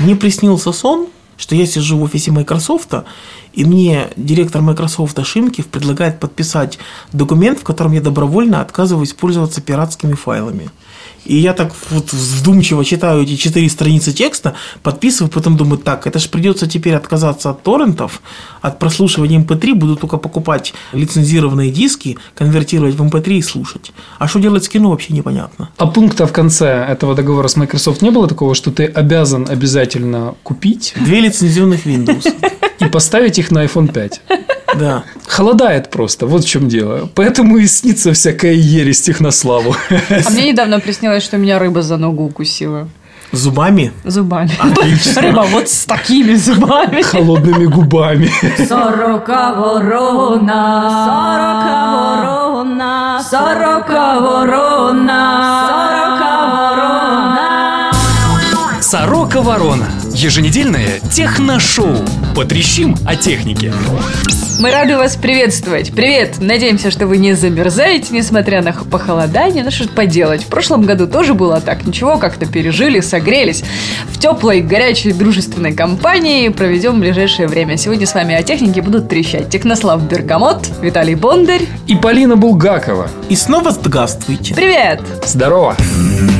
Мне приснился сон, что я сижу в офисе Microsoft, и мне директор Microsoft Шимкив предлагает подписать документ, в котором я добровольно отказываюсь пользоваться пиратскими файлами. И я так вот вдумчиво читаю эти четыре страницы текста, подписываю, потом думаю, так, это же придется теперь отказаться от торрентов, от прослушивания MP3, буду только покупать лицензированные диски, конвертировать в MP3 и слушать. А что делать с кино, вообще непонятно. А пункта в конце этого договора с Microsoft не было такого, что ты обязан обязательно купить Две лицензионных Windows. и поставить их на iPhone 5? Да. Холодает просто, вот в чем дело. Поэтому и снится всякая ересь технославу. А мне недавно приснилось, что меня рыба за ногу укусила. Зубами. Зубами. Отлично. Рыба вот с такими зубами. Холодными губами. Сорока ворона, сорока ворона, сорока ворона, сорока ворона. Сорока Ворона. Еженедельное техношоу. Потрещим о технике. Мы рады вас приветствовать. Привет! Надеемся, что вы не замерзаете, несмотря на похолодание. Ну что ж поделать. В прошлом году тоже было так. Ничего, как-то пережили, согрелись. В теплой, горячей, дружественной компании проведем ближайшее время. Сегодня с вами о технике будут трещать Технослав Бергамот, Виталий Бондарь. И Полина Булгакова. И снова здравствуйте. Привет! Здорово. В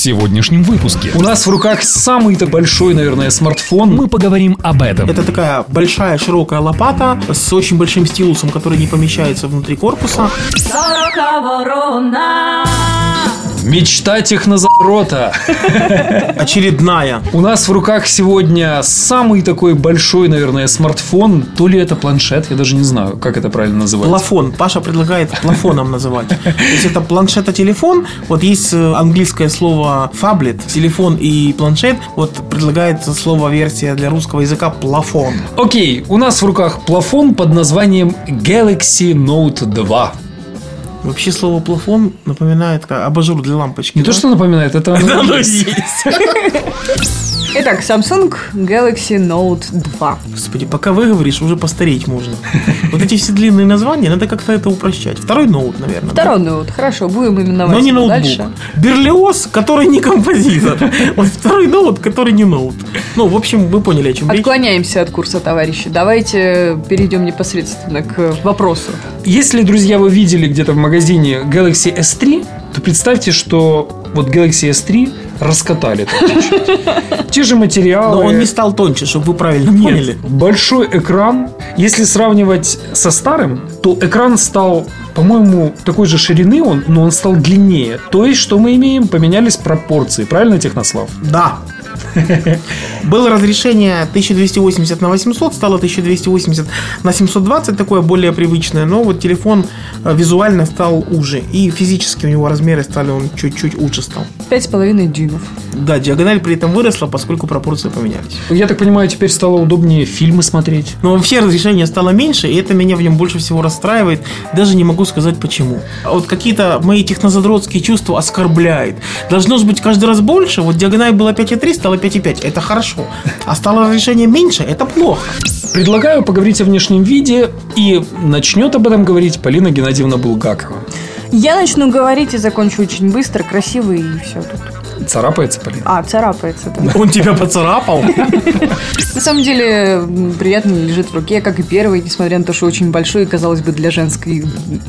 сегодняшнем выпуске У нас в руках самый-то большой, наверное, смартфон. мы поговорим об этом. Это такая большая широкая лопата с очень большим стилусом, который не помещается внутри корпуса. Сорока ворона. Мечта технозаврота. Очередная. У нас в руках сегодня самый такой большой, наверное, смартфон. То ли это планшет, я даже не знаю, как это правильно называется. Плафон. Паша предлагает плафоном называть. То есть это планшет-телефон. Вот есть э, английское слово фаблет, телефон и планшет. Вот предлагается слово версия для русского языка плафон. Окей, у нас в руках плафон под названием Galaxy Note 2. Вообще слово плафон напоминает как абажур для лампочки. Не то, что напоминает, это оно оно есть. Итак, Samsung Galaxy Note 2. Господи, пока вы говоришь, уже постареть можно. Вот эти все длинные названия, надо как-то это упрощать. Второй ноут, наверное. да? Второй ноут. Хорошо, будем именовать Но не ноутбук. дальше. Берлиоз, который не композитор. Вот второй ноут, который не ноут. Ну, в общем, вы поняли, о чем речь. Отклоняемся от курса, товарищи. Давайте перейдем непосредственно к вопросу. Если, друзья, вы видели где-то в магазине Galaxy S3, то представьте, что вот Galaxy S3 раскатали так чуть-чуть. Те же материалы. Но он не стал тоньше, чтобы вы правильно Нет, поняли. большой экран. Если сравнивать со старым, то экран стал, по-моему, такой же ширины он, но он стал длиннее. То есть, что мы имеем? Поменялись пропорции. Правильно, Технослав? Да. Было разрешение 1280 на 800, стало 1280 на 720, такое более привычное, но вот телефон э, визуально стал уже, и физически у него размеры стали, он чуть-чуть лучше стал. Пять с половиной дюймов. Да, диагональ при этом выросла, поскольку пропорции поменялись. Я так понимаю, теперь стало удобнее фильмы смотреть. Но вообще разрешение стало меньше, и это меня в нем больше всего расстраивает. Даже не могу сказать почему. А вот какие-то мои технозадротские чувства оскорбляет. Должно же быть каждый раз больше. Вот диагональ была 5,3, стало 5,5. Это хорошо. А стало разрешение меньше, это плохо. Предлагаю поговорить о внешнем виде, и начнет об этом говорить Полина Геннадьевна Булгакова. Я начну говорить и закончу очень быстро, красиво и все тут. Царапается, Полина? А, царапается, да. Он тебя поцарапал. На самом деле, приятно лежит в руке, как и первый, несмотря на то, что очень большой, казалось бы, для женской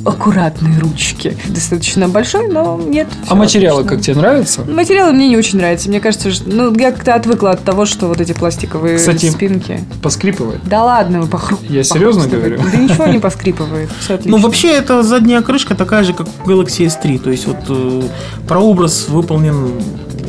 аккуратной ручки. Достаточно большой, но нет. А материалы как тебе нравятся? Материалы мне не очень нравятся. Мне кажется, что, ну, я как-то отвыкла от того, что вот эти пластиковые Кстати, спинки. Поскрипывает. Да ладно, вы похру... Я серьезно говорю? Да ничего не поскрипывает. Ну, вообще, это задняя крышка такая же, как у Galaxy S3. То есть, вот э, прообраз выполнен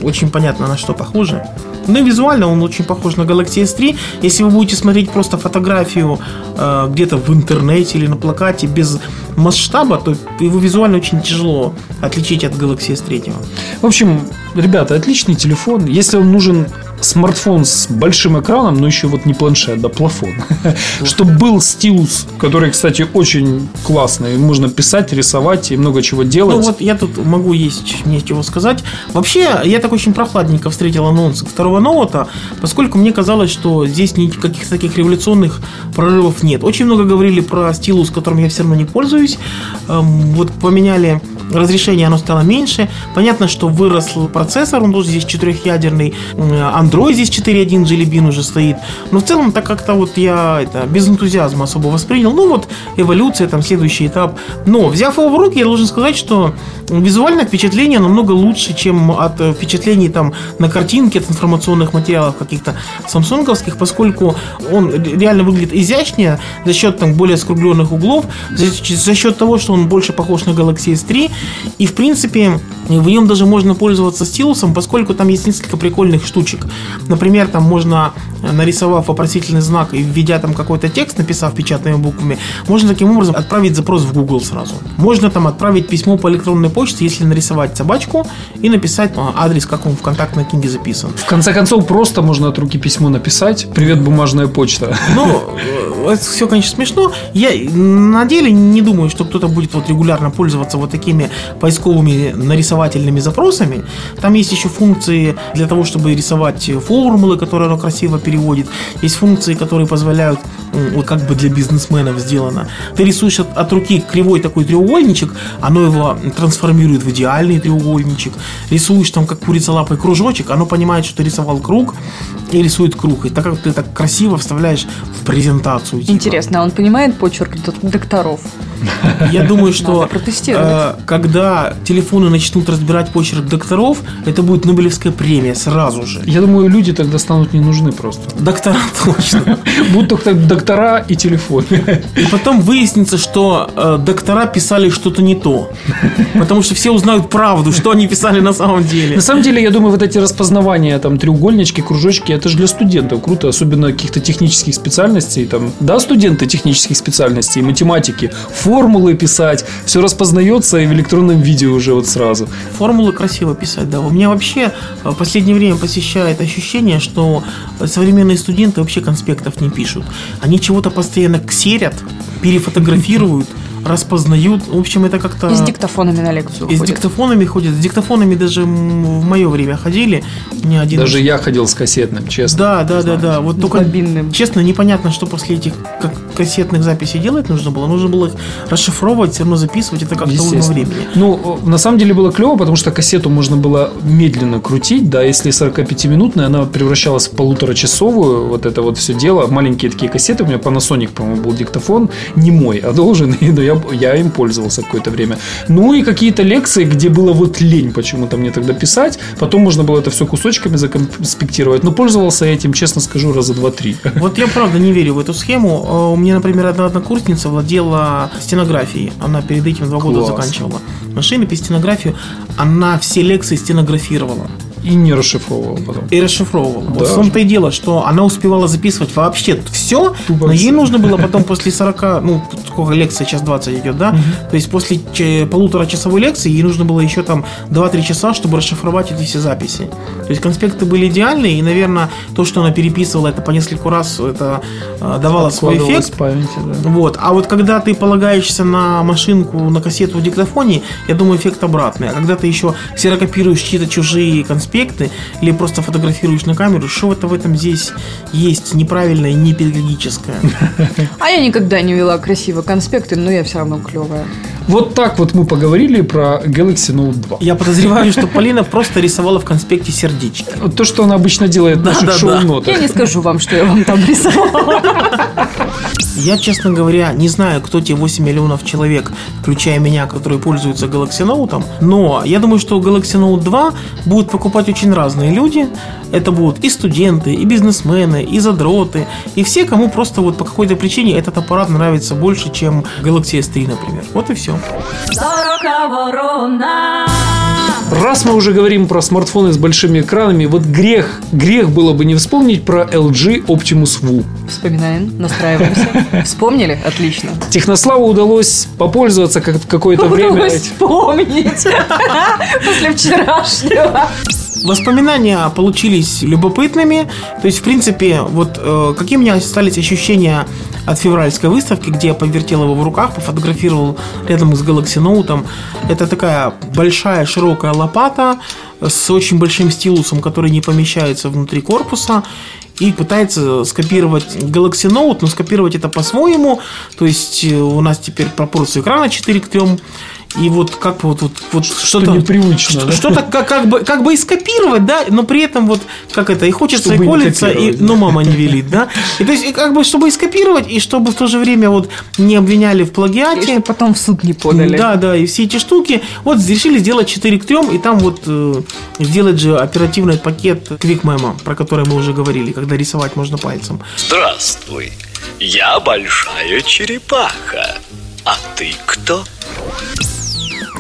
очень понятно, на что похоже. Ну и визуально он очень похож на Galaxy S3. Если вы будете смотреть просто фотографию э, где-то в интернете или на плакате без масштаба, то его визуально очень тяжело отличить от Galaxy S3. В общем, ребята, отличный телефон. Если вам нужен смартфон с большим экраном, но еще вот не планшет, да плафон, чтобы был стилус, который, кстати, очень классный. Можно писать, рисовать и много чего делать. Ну вот я тут могу есть мне чего сказать. Вообще, я так очень прохладненько встретил анонс второго ноута, поскольку мне казалось, что здесь никаких таких революционных прорывов нет. Очень много говорили про стилус, которым я все равно не пользуюсь. Эм, Вот поменяли разрешение оно стало меньше. Понятно, что вырос процессор, он тоже здесь четырехъядерный. Android здесь 4.1 Jelly Bean уже стоит. Но в целом так как-то вот я это без энтузиазма особо воспринял. Ну вот эволюция, там следующий этап. Но взяв его в руки, я должен сказать, что визуальное впечатление намного лучше, чем от впечатлений там на картинке, от информационных материалов каких-то самсунговских, поскольку он реально выглядит изящнее за счет там более скругленных углов, за, за счет того, что он больше похож на Galaxy S3. И в принципе в нем даже можно пользоваться стилусом, поскольку там есть несколько прикольных штучек. Например, там можно, нарисовав вопросительный знак и введя там какой-то текст, написав печатными буквами, можно таким образом отправить запрос в Google сразу. Можно там отправить письмо по электронной почте, если нарисовать собачку и написать а, адрес, как он в контактной книге записан. В конце концов, просто можно от руки письмо написать. Привет, бумажная почта. Ну, это все, конечно, смешно. Я на деле не думаю, что кто-то будет вот регулярно пользоваться вот такими поисковыми нарисовательными запросами. Там есть еще функции для того, чтобы рисовать формулы, которые оно красиво переводит. Есть функции, которые позволяют, вот как бы для бизнесменов сделано. Ты рисуешь от, от руки кривой такой треугольничек, оно его трансформирует в идеальный треугольничек. Рисуешь там как курица лапой кружочек, оно понимает, что ты рисовал круг и рисует круг. И так как ты так красиво вставляешь в презентацию. Типа. Интересно, а он понимает почерк докторов? Я думаю, что э, когда телефоны начнут разбирать почерк докторов, это будет Нобелевская премия сразу же. Я думаю, люди тогда станут не нужны просто. Доктора точно. Будут только доктора и телефон. И потом выяснится, что э, доктора писали что-то не то. Потому что все узнают правду, что они писали на самом деле. На самом деле, я думаю, вот эти распознавания, там, треугольнички, кружочки, это же для студентов круто, особенно каких-то технических специальностей. Там, да, студенты технических специальностей, математики, формулы писать, все распознается и электронном видео уже вот сразу. Формулы красиво писать, да. У меня вообще в последнее время посещает ощущение, что современные студенты вообще конспектов не пишут. Они чего-то постоянно ксерят, перефотографируют, распознают. В общем, это как-то... И с диктофонами на лекцию И с диктофонами ходят. С диктофонами даже в мое время ходили. Не один даже я ходил с кассетным, честно. Да, да, да, да. Вот только, мобильным. честно, непонятно, что после этих кассетных записей делать нужно было. Нужно было их расшифровывать, все равно записывать. Это как-то уйма времени. Ну, на самом деле было клево, потому что кассету можно было медленно крутить. Да, если 45-минутная, она превращалась в полуторачасовую. Вот это вот все дело. Маленькие такие кассеты. У меня Panasonic, по-моему, был диктофон. Не мой, а должен. Но я я, им пользовался какое-то время. Ну и какие-то лекции, где было вот лень почему-то мне тогда писать. Потом можно было это все кусочками законспектировать. Но пользовался этим, честно скажу, раза два-три. Вот я правда не верю в эту схему. Меня, например, одна однокурсница владела стенографией. Она перед этим два года заканчивала машины по стенографию. Она все лекции стенографировала. И не расшифровывал потом. И расшифровывал. Да. Вот в том-то и дело, что она успевала записывать вообще все, Тупо но все. ей нужно было потом после 40, ну, сколько лекция, час 20 идет, да? Угу. То есть после полутора часовой лекции ей нужно было еще там 2-3 часа, чтобы расшифровать эти все записи. То есть конспекты были идеальные, и, наверное, то, что она переписывала это по нескольку раз, это э, давало свой эффект. Памяти, да. Вот. А вот когда ты полагаешься на машинку, на кассету в диктофоне, я думаю, эффект обратный. А когда ты еще ксерокопируешь чьи-то чужие конспекты, аспекты или просто фотографируешь на камеру, что это в этом здесь есть неправильное не педагогическое. А я никогда не вела красиво конспекты, но я все равно клевая. Вот так вот мы поговорили про Galaxy Note 2. Я подозреваю, что Полина просто рисовала в конспекте сердечки. То, что она обычно делает в наших шоу-нотах. Я не скажу вам, что я вам там рисовала. Я, честно говоря, не знаю, кто те 8 миллионов человек, включая меня, которые пользуются Galaxy Note, но я думаю, что Galaxy Note 2 будут покупать очень разные люди. Это будут и студенты, и бизнесмены, и задроты, и все, кому просто вот по какой-то причине этот аппарат нравится больше, чем Galaxy S3, например. Вот и все. Раз мы уже говорим про смартфоны с большими экранами, вот грех, грех было бы не вспомнить про LG Optimus Wu. Вспоминаем, настраиваемся. Вспомнили? Отлично. Технославу удалось попользоваться как какое-то время. Вспомнить после вчерашнего. Воспоминания получились любопытными. То есть, в принципе, вот э, какие у меня остались ощущения от февральской выставки, где я повертел его в руках, пофотографировал рядом с Galaxy Note. Это такая большая широкая лопата с очень большим стилусом, который не помещается внутри корпуса и пытается скопировать Galaxy Note, но скопировать это по-своему. То есть э, у нас теперь пропорция экрана 4 к 3 И вот как вот, вот, вот Что что-то... непривычно, что- да? Что-то как, как, бы, как бы и скопировать, да, но при этом вот как это, и хочется, Чтобы и колется, и, но мама не велит, да. И то есть и как бы чтобы и скопировать, и чтобы в то же время вот не обвиняли в И плагиате. чтобы потом в суд не подали. Да, да, и все эти штуки. Вот решили сделать 4 к 3, и там вот э, сделать же оперативный пакет QuickMemo, про который мы уже говорили, когда рисовать можно пальцем. Здравствуй, я большая черепаха. А ты кто?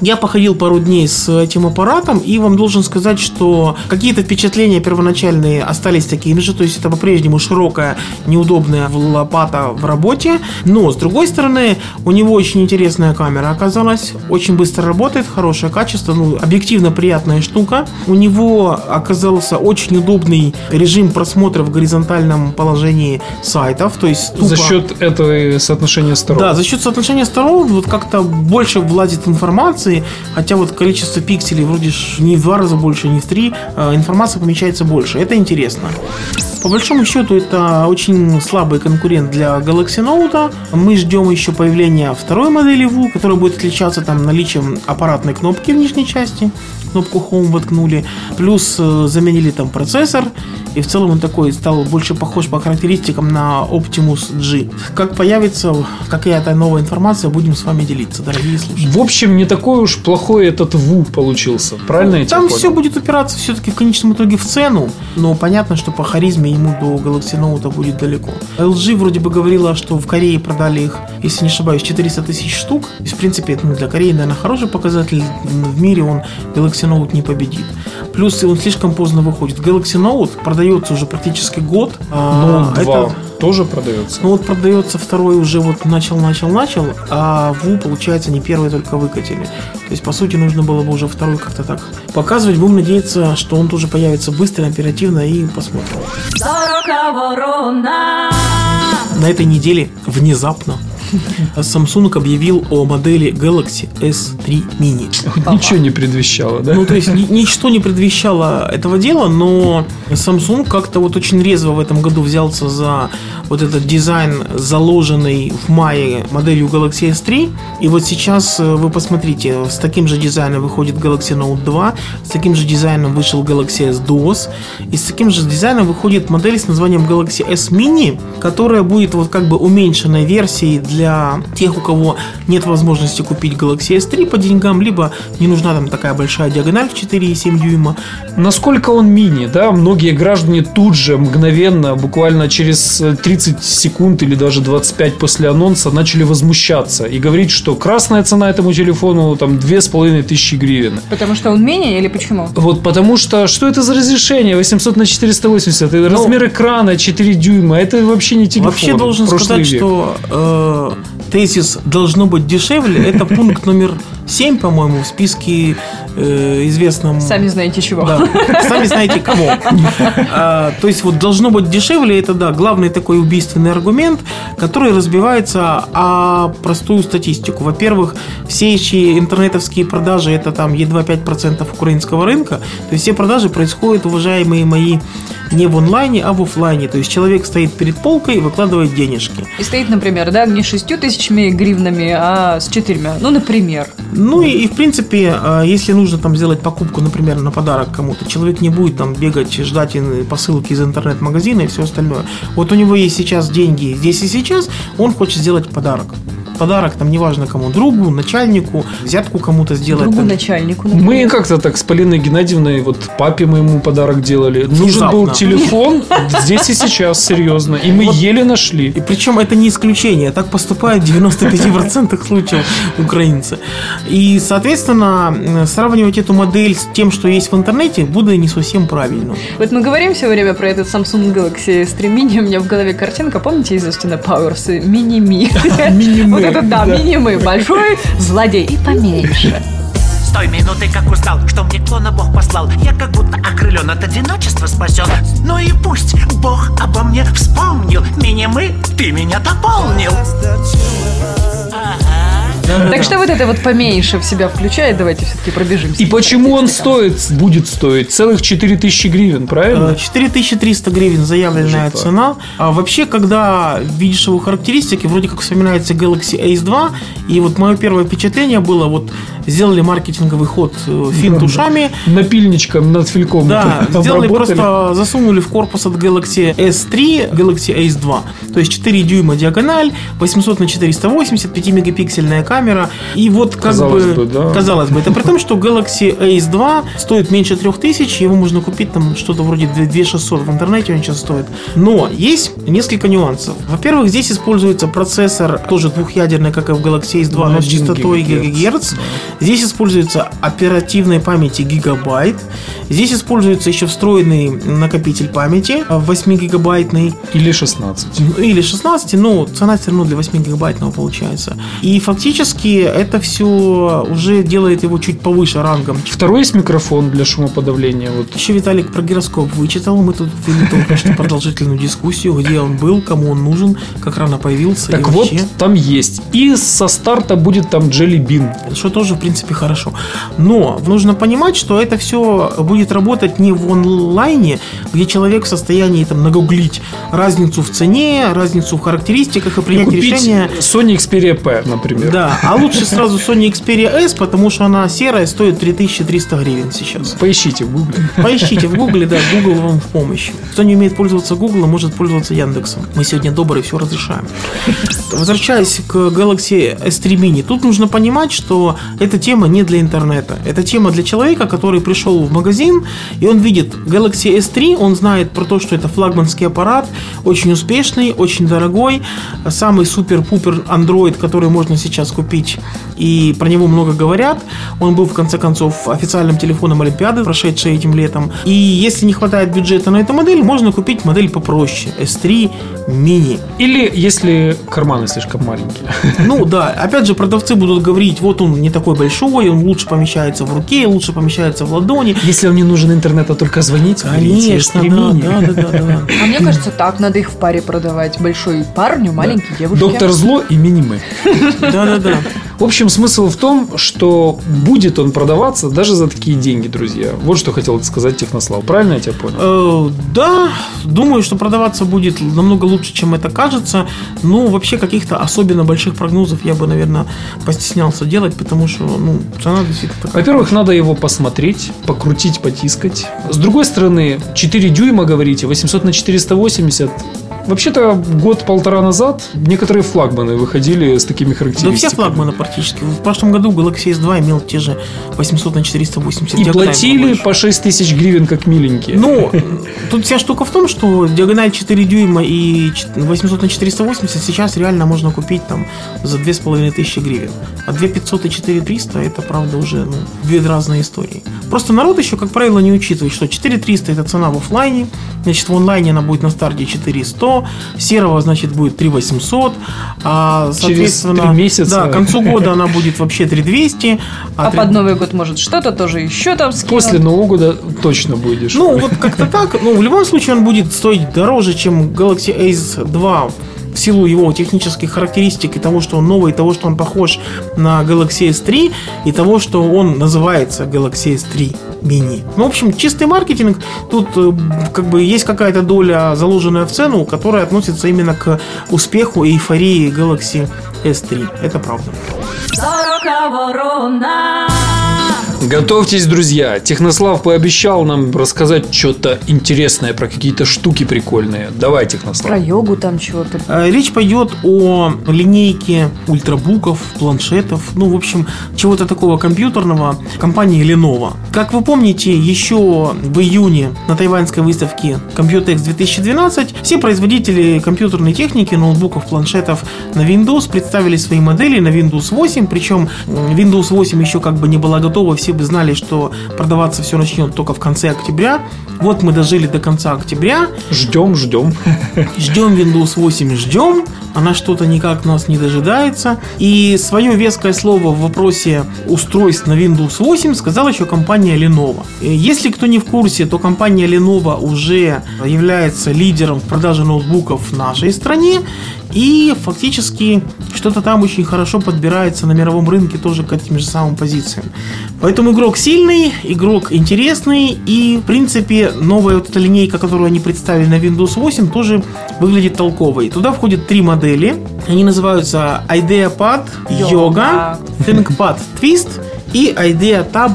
Я походил пару дней с этим аппаратом, и вам должен сказать, что какие-то впечатления первоначальные остались такими же, то есть это по-прежнему широкая, неудобная лопата в работе, но с другой стороны, у него очень интересная камера оказалась, очень быстро работает, хорошее качество, ну, объективно приятная штука. У него оказался очень удобный режим просмотра в горизонтальном положении сайтов, то есть За тупо- счет этого соотношения сторон. да, за счет соотношения сторон вот как-то больше влазит информации, хотя вот количество пикселей вроде не в два раза больше, не в три, а информация помещается больше. Это интересно. По большому счету, это очень слабый конкурент для Galaxy Note. Мы ждем еще появления второй модели VU, которая будет отличаться там наличием аппаратной кнопки в нижней части. Кнопку Home воткнули. Плюс э, заменили там процессор. И в целом он такой стал больше похож по характеристикам на Optimus G. Как появится какая-то новая информация, будем с вами делиться, дорогие слушатели. В общем, не такой уж плохой этот ВУ получился. Правильно я тебя Там все будет упираться все-таки в конечном итоге в цену, но понятно, что по харизме ему до Galaxy Note будет далеко. LG вроде бы говорила, что в Корее продали их, если не ошибаюсь, 400 тысяч штук. Есть, в принципе, это ну, для Кореи, наверное, хороший показатель. В мире он Galaxy Note не победит. Плюс он слишком поздно выходит. Galaxy Note продается уже практически год. а Ну, два это- тоже продается. ну вот продается второй уже вот начал, начал, начал, а ВУ, получается, не первый только выкатили. То есть, по сути, нужно было бы уже второй как-то так показывать. Будем надеяться, что он тоже появится быстро, оперативно и посмотрим. На этой неделе внезапно Samsung объявил о модели Galaxy S3 Mini. Ничего не предвещало, да? Ну, то есть ни- ничто не предвещало этого дела, но Samsung как-то вот очень резво в этом году взялся за вот этот дизайн, заложенный в мае моделью Galaxy S3. И вот сейчас э, вы посмотрите, с таким же дизайном выходит Galaxy Note 2, с таким же дизайном вышел Galaxy S DOS, и с таким же дизайном выходит модель с названием Galaxy S Mini, которая будет вот как бы уменьшенной версией для тех, у кого нет возможности купить Galaxy S3 по деньгам, либо не нужна там такая большая диагональ в 4,7 дюйма. Насколько он мини, да? Многие граждане тут же, мгновенно, буквально через э, 30 секунд или даже 25 после анонса начали возмущаться и говорить, что красная цена этому телефону там 2500 гривен. Потому что он менее или почему? Вот потому что, что это за разрешение 800 на 480? Это размер экрана 4 дюйма, это вообще не телефон. Ну, Вообще должен сказать, век. что э, тезис должно быть дешевле. Это пункт номер 7, по-моему, в списке э, известном. Сами знаете чего. Да, сами знаете кого. А, то есть вот должно быть дешевле, это да, главный такой убийственный аргумент, который разбивается о простую статистику. Во-первых, все эти интернетовские продажи это там едва 5% украинского рынка. То есть все продажи происходят, уважаемые мои, не в онлайне, а в офлайне. То есть человек стоит перед полкой и выкладывает денежки. И стоит, например, да, не шестью тысячами гривнами, а с четырьмя. Ну, например. Ну и, и, в принципе, э, если нужно там сделать покупку, например, на подарок кому-то, человек не будет там бегать, ждать посылки из интернет-магазина и все остальное. Вот у него есть сейчас деньги здесь и сейчас, он хочет сделать подарок. Подарок там неважно кому, другу, начальнику, взятку кому-то сделать. Другу там. начальнику. Мы например. как-то так с Полиной Геннадьевной, вот папе моему подарок делали. Нужен был телефон здесь и сейчас, серьезно. И мы еле нашли. И причем это не исключение, так поступают в 95% случаев украинцы. И, соответственно, сравнивать эту модель с тем, что есть в интернете, будет не совсем правильно. Вот мы говорим все время про этот Samsung Galaxy S3 Mini, у меня в голове картинка, помните из Остина Пауэрса? Мини-ми. Мини-мы, Вот это да, да. мини-мы. Большой злодей и поменьше. С той минуты, как узнал, что мне клона Бог послал Я как будто окрылен от одиночества спасен Ну и пусть Бог обо мне вспомнил Мини-мы, ты меня дополнил Так что вот это вот поменьше в себя включает, давайте все-таки пробежимся. И почему он стоит, будет стоить целых 4000 гривен, правильно? Э, 4300 гривен заявленная цена. А вообще, когда видишь его характеристики, вроде как вспоминается Galaxy Ace 2, и вот мое первое впечатление было, вот сделали маркетинговый ход э, финт ушами, Напильничком над фильком да, сделали просто, засунули в корпус от Galaxy S3 Galaxy Ace 2. То есть 4 дюйма диагональ, 800 на 480, 5-мегапиксельная камера. И вот как Казалось бы, бы, да. казалось бы, это при том, что Galaxy Ace 2 стоит меньше 3000, его можно купить там что-то вроде 2600 в интернете он сейчас стоит. Но есть несколько нюансов. Во-первых, здесь используется процессор тоже двухъядерный, как и в Galaxy Ace 2, На но с 1 частотой. ГГц. Здесь используется оперативной памяти гигабайт. Здесь используется еще встроенный накопитель памяти 8 гигабайтный Или 16. ну, или 16, но цена все равно для 8 гигабайтного получается. И фактически это все уже делает его чуть повыше рангом. Второй есть микрофон для шумоподавления. Вот. Еще Виталик про гироскоп вычитал. Мы тут вели только что продолжительную дискуссию, где он был, кому он нужен, как рано появился. и Так вот, вообще. там есть. И со старта будет там Jelly Bean. что тоже, в принципе, хорошо. Но нужно понимать, что это все будет работать не в онлайне, где человек в состоянии там нагуглить разницу в цене, разницу в характеристиках и И принять купить решение. Sony Xperia P, например. Да, а лучше сразу Sony Xperia S, потому что она серая, стоит 3300 гривен сейчас. Поищите в Гугле. Поищите в Гугле, да, Google вам в помощь. Кто не умеет пользоваться Google, может пользоваться Яндексом. Мы сегодня добрые, все разрешаем. Возвращаясь к Galaxy S3 Mini, тут нужно понимать, что эта тема не для интернета. Это тема для человека, который пришел в магазин, и он видит Galaxy S3, он знает про то, что это флагманский аппарат, очень успешный, очень дорогой, самый супер-пупер Android, который можно сейчас купить, и про него много говорят. Он был, в конце концов, официальным телефоном Олимпиады, прошедшей этим летом. И если не хватает бюджета на эту модель, можно купить модель попроще, S3 Mini. Или если карманы слишком маленькие. Ну да, опять же, продавцы будут говорить, вот он не такой большой, он лучше помещается в руке, лучше помещается в ладони. Если вам не нужен интернет, а только звонить, берите Конечно, S3 да, да, да, да, да. А мне кажется, так надо их в паре продавать. Большой парню, маленький девушке. Доктор Зло и Минимы. Да, да, да. В общем, смысл в том, что будет он продаваться даже за такие деньги, друзья. Вот что хотел сказать Технослав. Правильно я тебя понял? Э, Да, думаю, что продаваться будет намного лучше, чем это кажется. Но вообще каких-то особенно больших прогнозов я бы, наверное, постеснялся делать, потому что, ну, цена действительно такая. Во-первых, надо его посмотреть, покрутить, потискать. С другой стороны, 4 дюйма, говорите, 800 на 480. Вообще-то год-полтора назад некоторые флагманы выходили с такими Да характеристиками. все флагманы практически. В прошлом году Galaxy S2 имел те же 800 на 480. И платили по 6 тысяч гривен как миленькие. Ну, тут вся штука в том, что диагональ 4 дюйма и ч- 800 на 480 сейчас реально можно купить там за 2500 гривен. А 2500 и 4300 это, правда, уже ну, две разные истории. Просто народ еще, как правило, не учитывает, что 4300 это цена в оффлайне, значит, в онлайне она будет на старте 4100, серого, значит, будет 3800, а, соответственно, три месяца. Да, к концу года она будет вообще 3200, А три- под Новый год, может, что-то тоже еще там скинут. После Нового года точно будешь. ну, вот как-то так. Ну, в любом случае он будет стоить дороже, чем Galaxy Ace 2 в силу его технических характеристик и того, что он новый, и того, что он похож на Galaxy S3, и того, что он называется Galaxy S3 Mini. Ну, в общем, чистый маркетинг. Тут э, как бы есть какая-то доля, заложенная в цену, которая относится именно к успеху и эйфории Galaxy S3. Это правда. Готовьтесь, друзья. Технослав пообещал нам рассказать что-то интересное про какие-то штуки прикольные. Давай, Технослав. Про йогу там чего-то. Э, Речь пойдет о линейке ультрабуков, планшетов, ну, в общем, чего-то такого компьютерного компании Lenovo. Как вы помните, еще в июне на тайваньской выставке Computex 2012 все производители компьютерной техники, ноутбуков, планшетов на Windows представили свои модели на Windows 8, причем Windows 8 еще как бы не была готова, все бы знали, что продаваться все начнет только в конце октября. Вот мы дожили до конца октября, Ждем, ждем. Ждем Windows 8, ждем. Она что-то никак нас не дожидается. И свое веское слово в вопросе устройств на Windows 8 сказала еще компания Lenovo. Э, Если кто не в курсе, то компания Lenovo уже является лидером в продаже ноутбуков в нашей стране. И фактически что-то там очень хорошо подбирается на мировом рынке тоже к этим же самым позициям. Поэтому игрок сильный, игрок интересный, и в принципе новая вот эта линейка, которую они представили на Windows 8, тоже выглядит толковой. Туда входят три модели. Они называются IdeaPad, Yoga, ThinkPad Twist и IdeaTab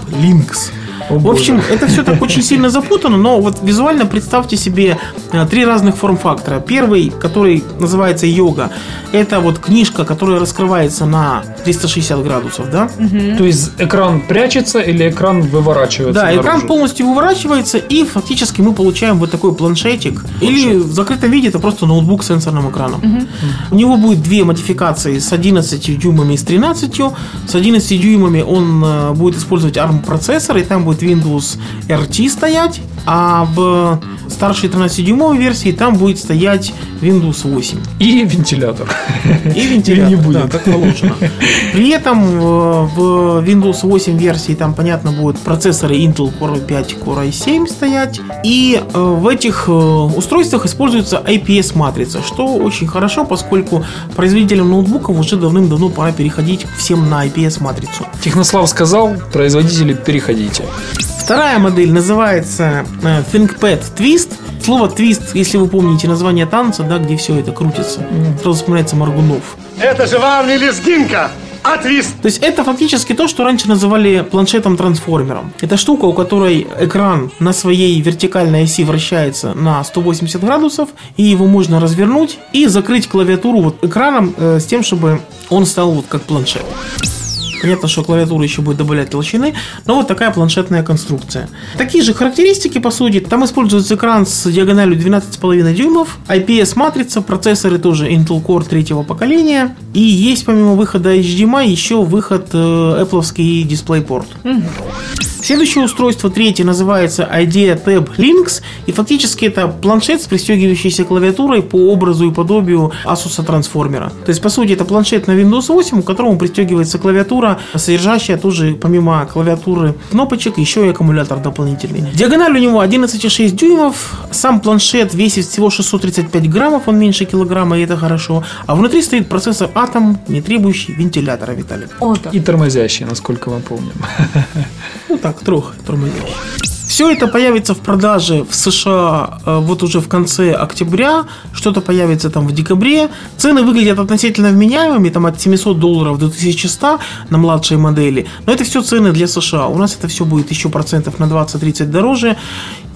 В общем, это все так очень сильно запутано, но вот визуально представьте себе э, три разных форм-фактора. Первый, который называется йога, это вот книжка, которая раскрывается на 360 градусов, да? То есть экран прячется или экран выворачивается? Да, экран наружу? полностью выворачивается, и фактически мы получаем вот такой планшетик. Или в закрытом виде это просто ноутбук с сенсорным экраном. У него будет две модификации с 11 дюймами и с 13. С 11 дюймами он э, будет использовать ARM процессор, и там будет Windows RT стоять, а в старшей 13-дюймовой версии там будет стоять Windows 8. И вентилятор. И вентилятор, не будет. да, как положено. При этом э, в Windows 8 версии там, понятно, будут процессоры Intel Core i5, Core i7 стоять. И э, в этих э, устройствах используется IPS-матрица, что очень хорошо, поскольку производителям ноутбуков уже давным-давно пора переходить всем на IPS-матрицу. Технослав сказал, производители, переходите. Вторая модель называется э, ThinkPad Twist. Слово twist, если вы помните название танца, да, где все это крутится, сразу вспоминается Маргунов. Это же вам не лезгинка, а твист. То есть это фактически то, что раньше называли планшетом-трансформером. Это штука, у которой экран на своей вертикальной оси вращается на 180 градусов, и его можно развернуть и закрыть клавиатуру вот экраном э, с тем, чтобы он стал вот как планшет. Понятно, что клавиатура еще будет добавлять толщины, но вот такая планшетная конструкция. Такие же характеристики, по сути. Там используется экран с диагональю 12,5 дюймов, IPS-матрица, процессоры тоже Intel Core третьего поколения. И есть помимо выхода HDMI еще выход э, Apple DisplayPort. Следующее устройство, третье, называется Idea Tab Lynx. И фактически это планшет с пристегивающейся клавиатурой по образу и подобию Asus трансформера. То есть, по сути, это планшет на Windows 8, к которому пристегивается клавиатура, содержащая тоже, помимо клавиатуры кнопочек, еще и аккумулятор дополнительный. Диагональ у него 11,6 дюймов. Сам планшет весит всего 635 граммов, он меньше килограмма, и это хорошо. А внутри стоит процессор Atom, не требующий вентилятора, Виталик. О, да. И тормозящий, насколько мы помним. Ну так, трохи тормозящий. Все это появится в продаже в США э, вот уже в конце октября, что-то появится там в декабре. Цены выглядят относительно вменяемыми, там от 700 долларов до 1100 на младшей модели. Но это все цены для США. У нас это все будет еще процентов на 20-30 дороже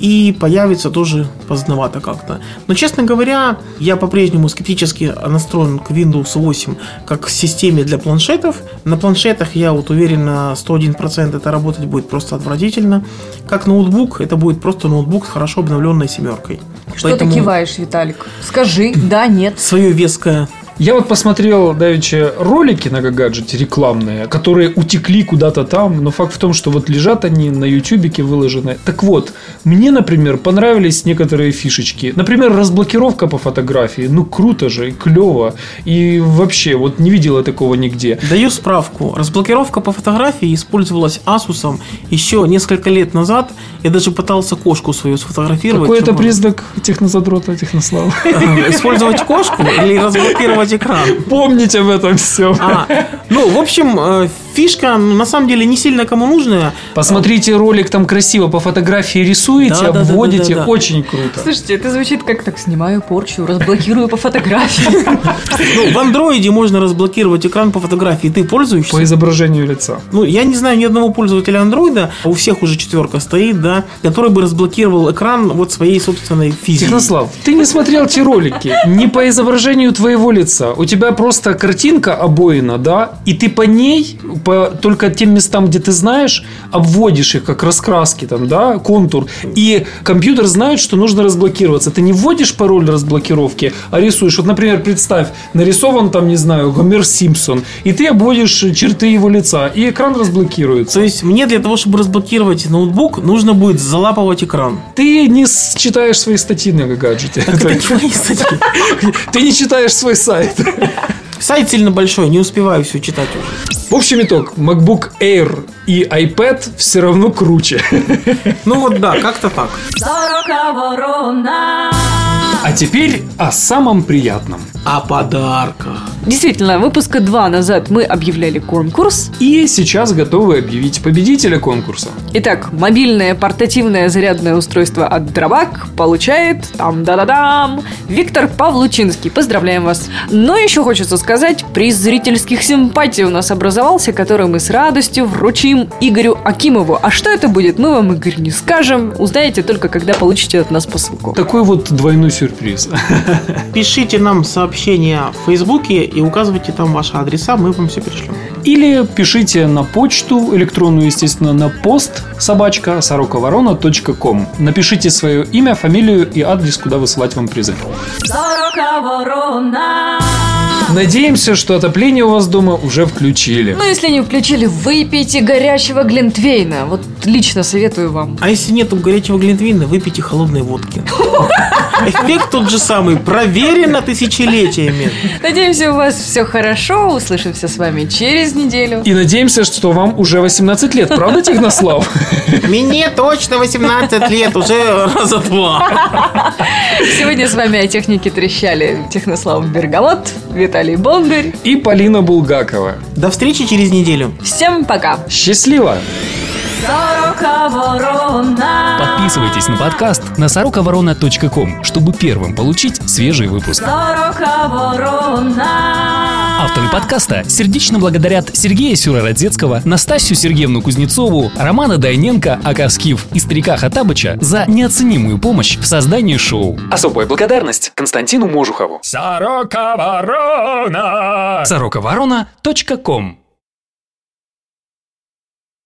и появится тоже поздновато как-то. Но, честно говоря, я по-прежнему скептически настроен к Windows 8 как к системе для планшетов. На планшетах я вот уверен на 101% это работать будет просто отвратительно. Как ноутбук, это будет просто ноутбук с хорошо обновленной семеркой. Что ты киваешь, Виталик? Скажи, да, нет. Свое веское Я вот посмотрел давеча ролики на гаджете рекламные, которые утекли куда-то там, но факт в том, что вот лежат они на ютубике выложены. Так вот, мне, например, понравились некоторые фишечки. Например, разблокировка по фотографии. Ну, круто же, и клево. И вообще, вот не видела такого нигде. Даю справку. Разблокировка по фотографии использовалась Asus еще несколько лет назад. Я даже пытался кошку свою сфотографировать. Какой это признак технозадрота, технослава? Использовать кошку или разблокировать экран? Помните об этом все. А, ну, в общем, э, фишка на самом деле не сильно кому нужная. Посмотрите ролик, там красиво по фотографии рисуете, Да, да, да, обводите, да, да, да. очень круто. Слушайте, это звучит как так снимаю порчу, разблокирую по фотографии. Ну, в андроиде можно разблокировать экран по фотографии. Ты пользуешься? По изображению лица. Ну, я не знаю ни одного пользователя андроида, у всех уже четверка стоит, да, который бы разблокировал экран вот своей собственной физики. Технослав, ты не смотрел те ролики, не по изображению твоего лица. У тебя просто картинка обоина, да, и ты по ней, по только тем местам, где ты знаешь, обводишь их как раскраски, там, да, контур. И компьютер знает, что нужно разблокироваться. Ты не вводишь пароль разблокировки, а рисуешь. Вот, например, представь, нарисован там, не знаю, Гомер Симпсон, и ты обводишь черты его лица, и экран разблокируется. То есть мне для того, чтобы разблокировать ноутбук, нужно будет залапывать экран. Ты не читаешь свои статьи на гаджете. Так это не мои статьи. Ты не читаешь свой сайт. Сайт сильно большой, не успеваю все читать уже. В общем итог, MacBook Air и iPad все равно круче. Ну вот да, как-то так. А А теперь о самом приятном. О подарках. Действительно, выпуска два назад мы объявляли конкурс. И сейчас готовы объявить победителя конкурса. Итак, мобильное портативное зарядное устройство от Дробак получает, там да да дам Виктор Павлучинский. Поздравляем вас. Но еще хочется сказать, приз зрительских симпатий у нас образовался, который мы с радостью вручим Игорю Акимову. А что это будет, мы вам, Игорь, не скажем. Узнаете только, когда получите от нас посылку. Такой вот двойной сюрприз. Пишите нам сообщения в Фейсбуке и указывайте там ваши адреса, мы вам все пришлем. Или пишите на почту электронную, естественно, на пост собачка сороковорона.ком. Напишите свое имя, фамилию и адрес, куда высылать вам призы. Надеемся, что отопление у вас дома уже включили. Ну, если не включили, выпейте горячего глинтвейна. Вот лично советую вам. А если нету горячего глинтвейна, выпейте холодной водки. Эффект тот же самый, проверено тысячелетиями. Надеемся, у вас все хорошо. Услышимся с вами через неделю. И надеемся, что вам уже 18 лет, правда, Технослав? Мне точно 18 лет, уже раза два. Сегодня с вами о технике трещали Технослав Бергамот, Виталий Бондарь. И Полина Булгакова. До встречи через неделю. Всем пока! Счастливо! Подписывайтесь на подкаст на сороковорона.ком, чтобы первым получить свежий выпуск. Авторы подкаста сердечно благодарят Сергея Сюрородецкого, Настасью Сергеевну Кузнецову, Романа Дайненко, Акаскив и старика Хатабыча за неоценимую помощь в создании шоу. Особая благодарность Константину Можухову. Сорока ворона! сороковорона.ком